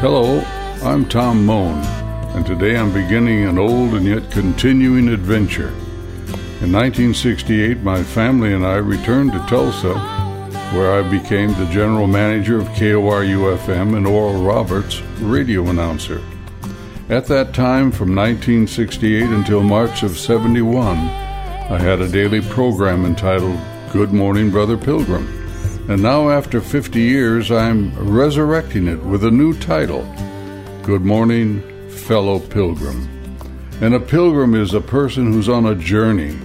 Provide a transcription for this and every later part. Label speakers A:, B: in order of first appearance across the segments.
A: Hello, I'm Tom Moan, and today I'm beginning an old and yet continuing adventure. In 1968, my family and I returned to Tulsa, where I became the general manager of KORU FM and Oral Roberts, radio announcer. At that time, from 1968 until March of 71, I had a daily program entitled Good Morning, Brother Pilgrim. And now, after 50 years, I'm resurrecting it with a new title Good Morning, Fellow Pilgrim. And a pilgrim is a person who's on a journey,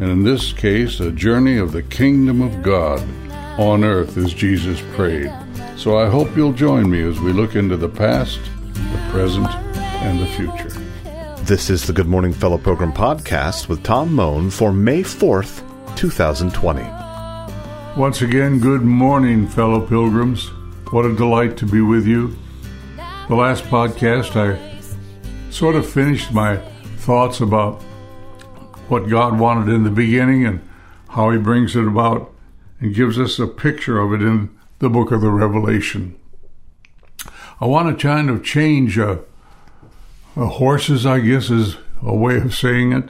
A: and in this case, a journey of the kingdom of God on earth as Jesus prayed. So I hope you'll join me as we look into the past, the present, and the future.
B: This is the Good Morning Fellow Pilgrim podcast with Tom Moan for May 4th, 2020.
A: Once again, good morning, fellow pilgrims. What a delight to be with you. The last podcast, I sort of finished my thoughts about what God wanted in the beginning and how He brings it about and gives us a picture of it in the book of the Revelation. I want to kind of change uh, horses, I guess is a way of saying it.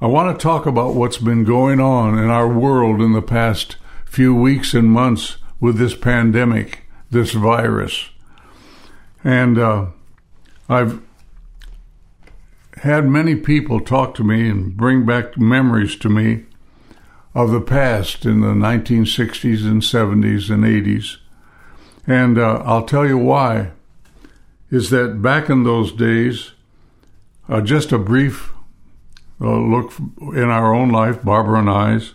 A: I want to talk about what's been going on in our world in the past few weeks and months with this pandemic, this virus. And uh, I've had many people talk to me and bring back memories to me of the past in the 1960s and 70s and 80s. And uh, I'll tell you why. Is that back in those days, uh, just a brief uh, look in our own life, Barbara and I's,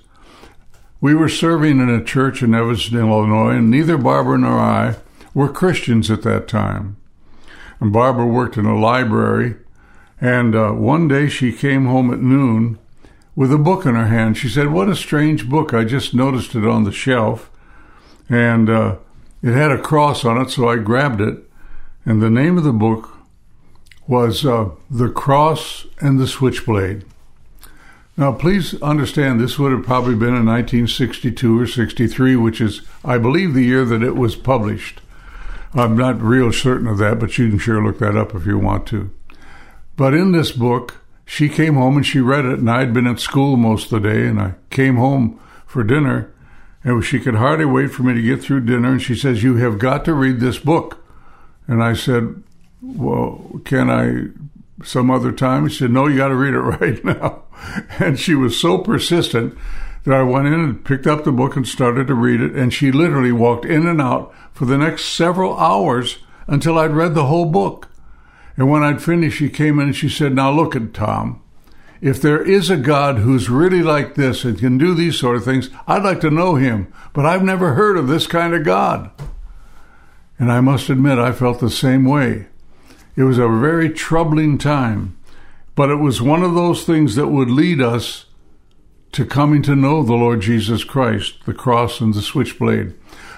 A: we were serving in a church in Evanston, Illinois, and neither Barbara nor I were Christians at that time. And Barbara worked in a library, and uh, one day she came home at noon with a book in her hand. She said, What a strange book. I just noticed it on the shelf, and uh, it had a cross on it, so I grabbed it. And the name of the book was uh, The Cross and the Switchblade. Now, please understand this would have probably been in 1962 or 63, which is, I believe, the year that it was published. I'm not real certain of that, but you can sure look that up if you want to. But in this book, she came home and she read it, and I'd been at school most of the day, and I came home for dinner, and she could hardly wait for me to get through dinner, and she says, You have got to read this book. And I said, Well, can I some other time? She said, No, you got to read it right now. And she was so persistent that I went in and picked up the book and started to read it. And she literally walked in and out for the next several hours until I'd read the whole book. And when I'd finished, she came in and she said, Now look at Tom. If there is a God who's really like this and can do these sort of things, I'd like to know him, but I've never heard of this kind of God. And I must admit, I felt the same way. It was a very troubling time. But it was one of those things that would lead us to coming to know the Lord Jesus Christ, the cross and the switchblade.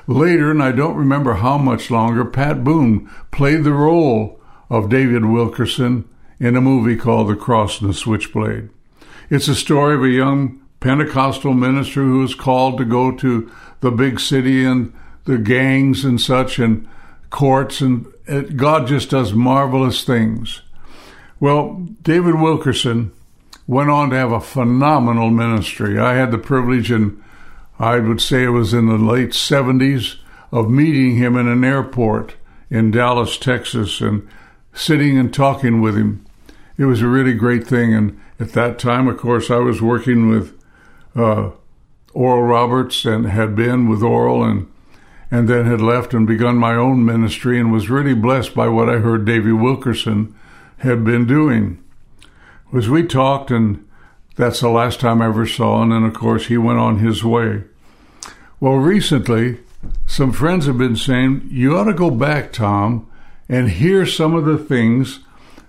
A: Later, and I don't remember how much longer, Pat Boone played the role of David Wilkerson in a movie called The Cross and the Switchblade. It's a story of a young Pentecostal minister who is called to go to the big city and the gangs and such and courts, and it, God just does marvelous things. Well, David Wilkerson went on to have a phenomenal ministry. I had the privilege, and I would say it was in the late 70s, of meeting him in an airport in Dallas, Texas, and sitting and talking with him. It was a really great thing. And at that time, of course, I was working with uh, Oral Roberts and had been with Oral and and then had left and begun my own ministry and was really blessed by what I heard Davy Wilkerson had been doing. As we talked, and that's the last time I ever saw, him, and of course he went on his way. Well, recently, some friends have been saying, you ought to go back, Tom, and hear some of the things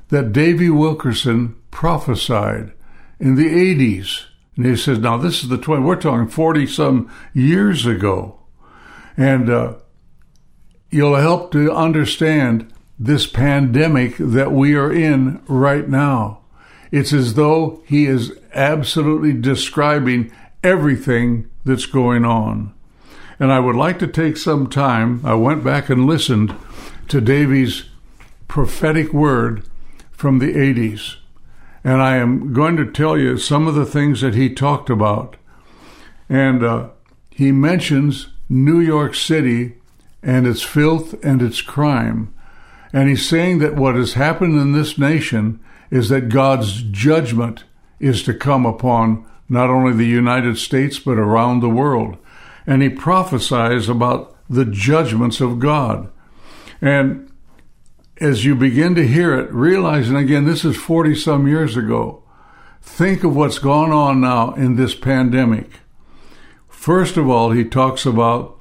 A: that Davy Wilkerson prophesied in the 80s. And he says, now this is the 20, we're talking 40 some years ago. And uh, you'll help to understand this pandemic that we are in right now. It's as though he is absolutely describing everything that's going on. And I would like to take some time. I went back and listened to Davy's prophetic word from the 80s. And I am going to tell you some of the things that he talked about. And uh, he mentions New York City and its filth and its crime. And he's saying that what has happened in this nation is that God's judgment is to come upon not only the United States, but around the world. And he prophesies about the judgments of God. And as you begin to hear it, realizing again, this is 40 some years ago, think of what's gone on now in this pandemic. First of all, he talks about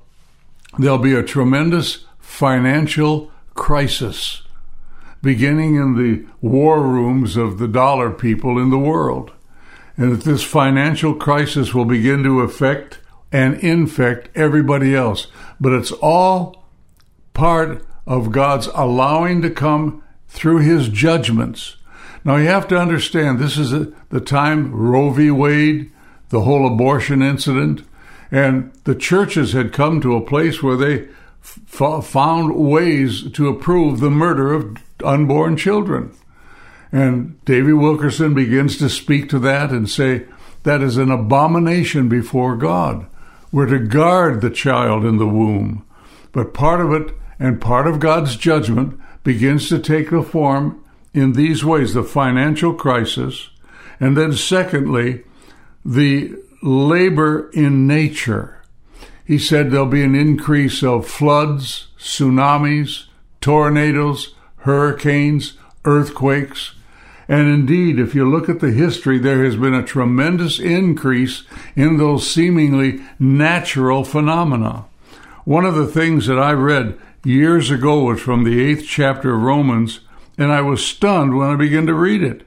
A: there'll be a tremendous financial crisis beginning in the war rooms of the dollar people in the world. And that this financial crisis will begin to affect and infect everybody else. But it's all part of God's allowing to come through his judgments. Now you have to understand this is the time Roe v. Wade, the whole abortion incident, and the churches had come to a place where they f- found ways to approve the murder of unborn children. And Davy Wilkerson begins to speak to that and say that is an abomination before God. We're to guard the child in the womb. But part of it and part of God's judgment begins to take the form in these ways the financial crisis, and then secondly, the labor in nature. He said there'll be an increase of floods, tsunamis, tornadoes, hurricanes, earthquakes. And indeed, if you look at the history, there has been a tremendous increase in those seemingly natural phenomena. One of the things that I read years ago was from the eighth chapter of Romans, and I was stunned when I began to read it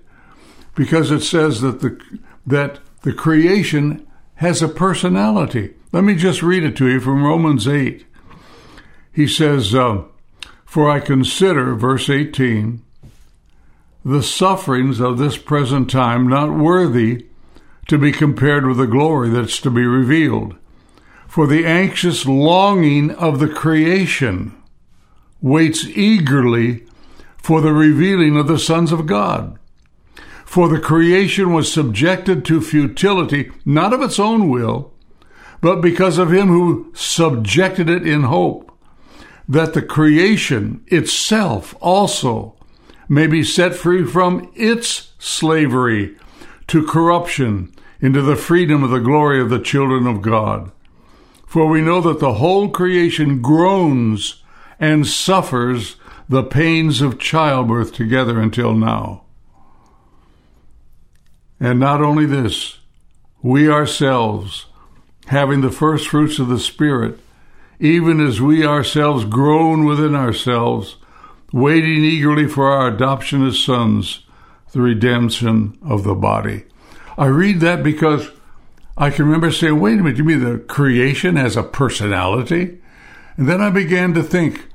A: because it says that the, that the creation has a personality. Let me just read it to you from Romans 8. He says, uh, For I consider, verse 18, the sufferings of this present time not worthy to be compared with the glory that's to be revealed. For the anxious longing of the creation waits eagerly for the revealing of the sons of God. For the creation was subjected to futility, not of its own will, but because of him who subjected it in hope, that the creation itself also may be set free from its slavery to corruption into the freedom of the glory of the children of God. For we know that the whole creation groans and suffers the pains of childbirth together until now. And not only this, we ourselves, having the first fruits of the Spirit, even as we ourselves groan within ourselves, waiting eagerly for our adoption as sons, the redemption of the body. I read that because I can remember saying, wait a minute, you mean the creation has a personality? And then I began to think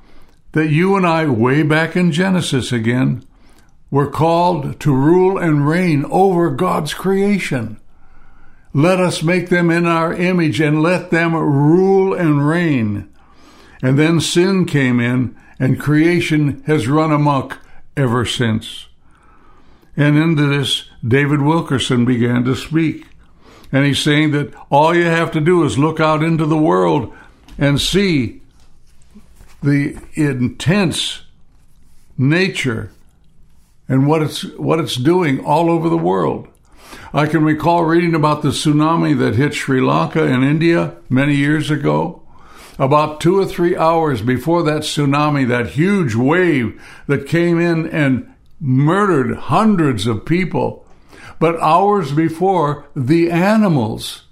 A: that you and I, way back in Genesis again, we're called to rule and reign over God's creation. Let us make them in our image and let them rule and reign. And then sin came in and creation has run amok ever since. And into this, David Wilkerson began to speak. And he's saying that all you have to do is look out into the world and see the intense nature and what it's what it's doing all over the world. I can recall reading about the tsunami that hit Sri Lanka and India many years ago. About two or three hours before that tsunami, that huge wave that came in and murdered hundreds of people. But hours before, the animals,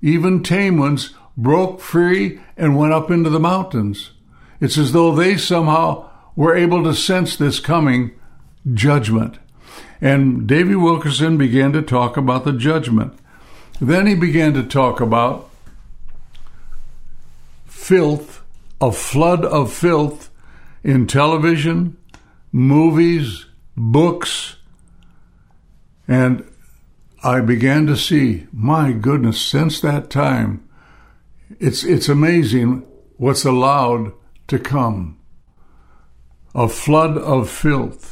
A: even tame ones, broke free and went up into the mountains. It's as though they somehow were able to sense this coming judgment. And Davy Wilkerson began to talk about the judgment. Then he began to talk about filth, a flood of filth in television, movies, books. And I began to see, my goodness, since that time, it's, it's amazing what's allowed to come a flood of filth.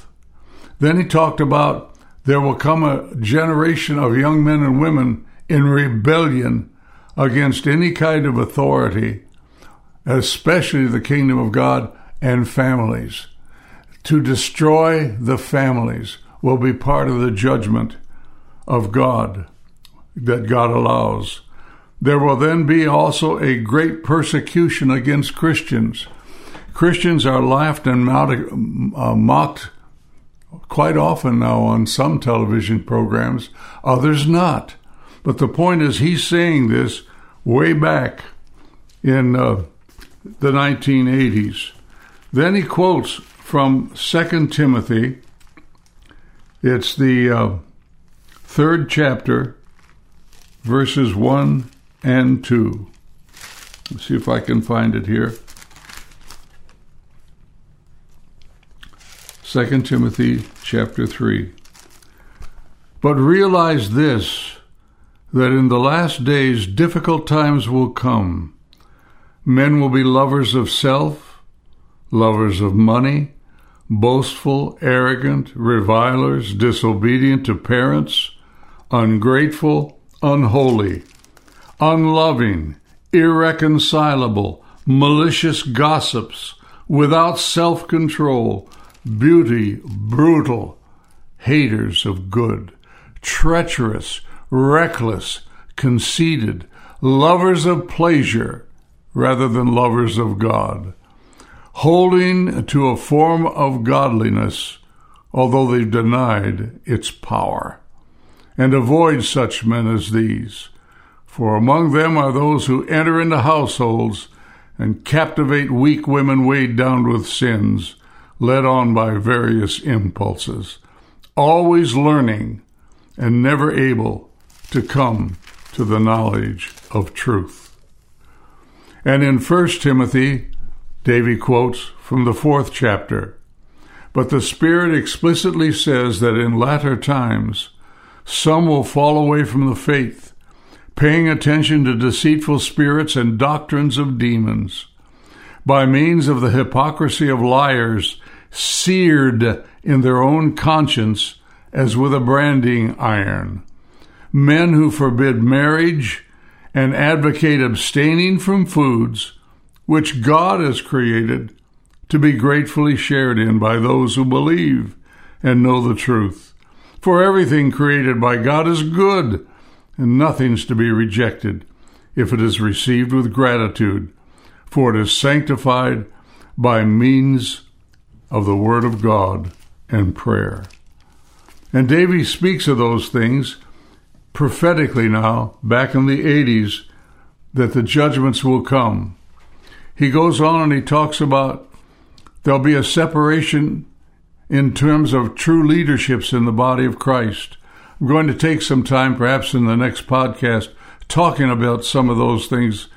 A: Then he talked about there will come a generation of young men and women in rebellion against any kind of authority, especially the kingdom of God and families. To destroy the families will be part of the judgment of God that God allows. There will then be also a great persecution against Christians. Christians are laughed and uh, mocked quite often now on some television programs, others not. But the point is, he's saying this way back in uh, the 1980s. Then he quotes from 2 Timothy. It's the uh, third chapter, verses 1 and 2. Let's see if I can find it here. 2 Timothy chapter 3. But realize this that in the last days difficult times will come. Men will be lovers of self, lovers of money, boastful, arrogant, revilers, disobedient to parents, ungrateful, unholy, unloving, irreconcilable, malicious gossips, without self control, beauty, brutal, haters of good, treacherous, reckless, conceited, lovers of pleasure rather than lovers of God, holding to a form of godliness, although they've denied its power. And avoid such men as these, for among them are those who enter into households and captivate weak women weighed down with sins, led on by various impulses, always learning and never able to come to the knowledge of truth. And in 1 Timothy, Davy quotes from the fourth chapter But the Spirit explicitly says that in latter times some will fall away from the faith, paying attention to deceitful spirits and doctrines of demons. By means of the hypocrisy of liars, seared in their own conscience as with a branding iron men who forbid marriage and advocate abstaining from foods which God has created to be gratefully shared in by those who believe and know the truth. For everything created by God is good, and nothing's to be rejected if it is received with gratitude, for it is sanctified by means of the Word of God and prayer. And Davy speaks of those things prophetically now, back in the 80s, that the judgments will come. He goes on and he talks about there'll be a separation in terms of true leaderships in the body of Christ. I'm going to take some time, perhaps in the next podcast, talking about some of those things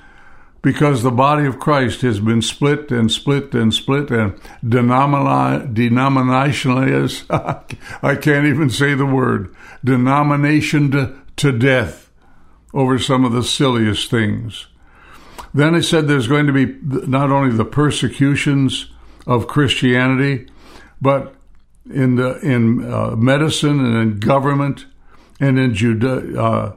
A: because the body of Christ has been split and split and split and denominationally, I can't even say the word, denomination to death over some of the silliest things. Then it said there's going to be not only the persecutions of Christianity, but in the in uh, medicine and in government and in Juda, uh,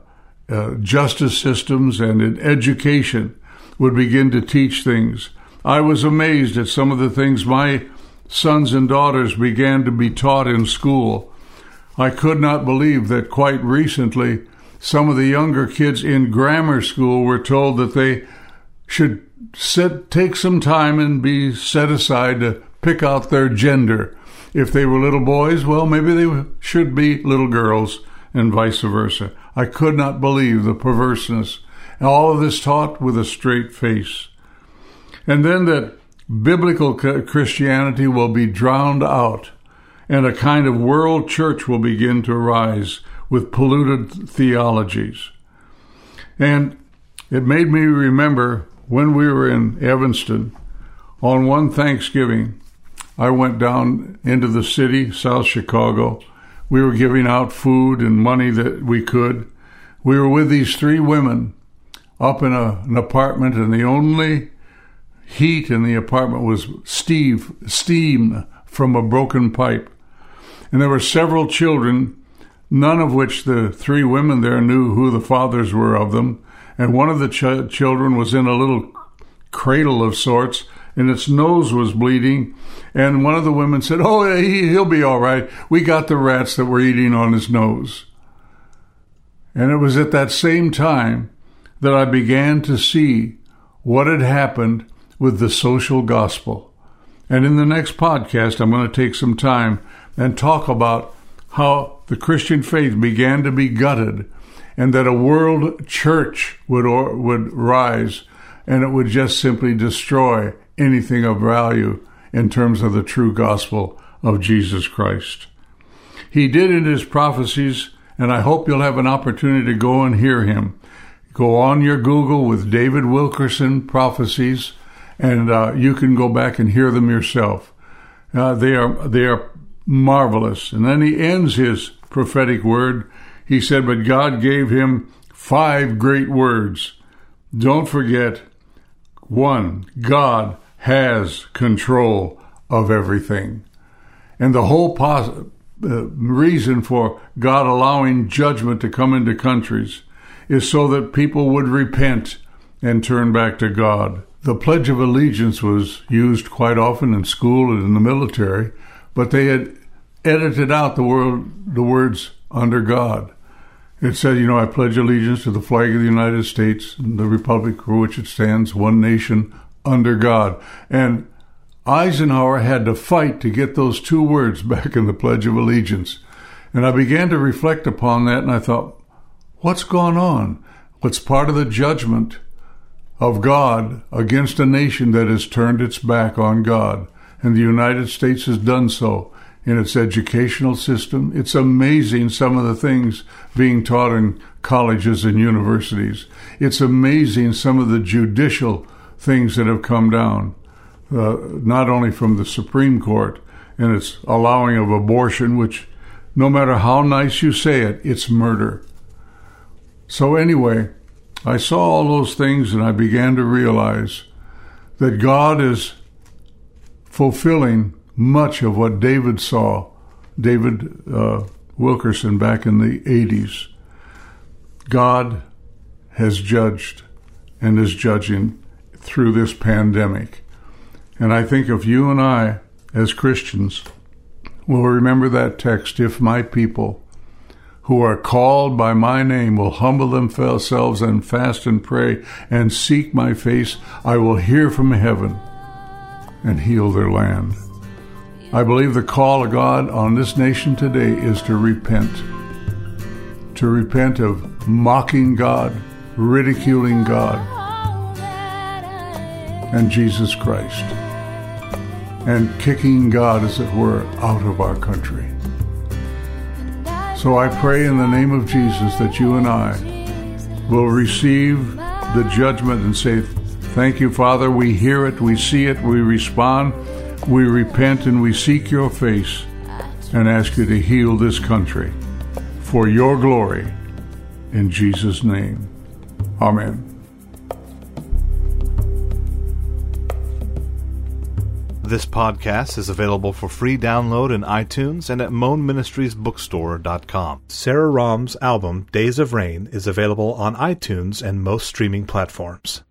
A: uh, justice systems and in education would begin to teach things. I was amazed at some of the things my sons and daughters began to be taught in school I could not believe that quite recently some of the younger kids in grammar school were told that they should set, take some time and be set aside to pick out their gender. If they were little boys, well, maybe they should be little girls, and vice versa. I could not believe the perverseness. All of this taught with a straight face. And then that biblical Christianity will be drowned out and a kind of world church will begin to arise with polluted theologies. And it made me remember when we were in Evanston on one Thanksgiving. I went down into the city, South Chicago. We were giving out food and money that we could. We were with these three women. Up in a, an apartment, and the only heat in the apartment was Steve, steam from a broken pipe. And there were several children, none of which the three women there knew who the fathers were of them. And one of the ch- children was in a little cradle of sorts, and its nose was bleeding. And one of the women said, Oh, he, he'll be all right. We got the rats that were eating on his nose. And it was at that same time that I began to see what had happened with the social gospel. And in the next podcast, I'm going to take some time and talk about how the Christian faith began to be gutted and that a world church would, or, would rise and it would just simply destroy anything of value in terms of the true gospel of Jesus Christ. He did in his prophecies, and I hope you'll have an opportunity to go and hear him. Go on your Google with David Wilkerson prophecies, and uh, you can go back and hear them yourself. Uh, they are they are marvelous. And then he ends his prophetic word. He said, "But God gave him five great words. Don't forget, one, God has control of everything, and the whole pos- uh, reason for God allowing judgment to come into countries." Is so that people would repent and turn back to God. The Pledge of Allegiance was used quite often in school and in the military, but they had edited out the word, the words under God. It said, you know, I pledge allegiance to the flag of the United States and the republic for which it stands, one nation under God. And Eisenhower had to fight to get those two words back in the Pledge of Allegiance. And I began to reflect upon that and I thought, What's gone on? What's part of the judgment of God against a nation that has turned its back on God? And the United States has done so in its educational system. It's amazing some of the things being taught in colleges and universities. It's amazing some of the judicial things that have come down, uh, not only from the Supreme Court and its allowing of abortion, which no matter how nice you say it, it's murder. So, anyway, I saw all those things and I began to realize that God is fulfilling much of what David saw, David uh, Wilkerson back in the 80s. God has judged and is judging through this pandemic. And I think if you and I, as Christians, will remember that text, if my people, who are called by my name will humble themselves and fast and pray and seek my face, I will hear from heaven and heal their land. I believe the call of God on this nation today is to repent. To repent of mocking God, ridiculing God, and Jesus Christ, and kicking God, as it were, out of our country. So I pray in the name of Jesus that you and I will receive the judgment and say, Thank you, Father. We hear it, we see it, we respond, we repent, and we seek your face and ask you to heal this country for your glory. In Jesus' name. Amen.
B: This podcast is available for free download in iTunes and at moanministriesbookstore.com. Sarah Rahm's album Days of Rain is available on iTunes and most streaming platforms.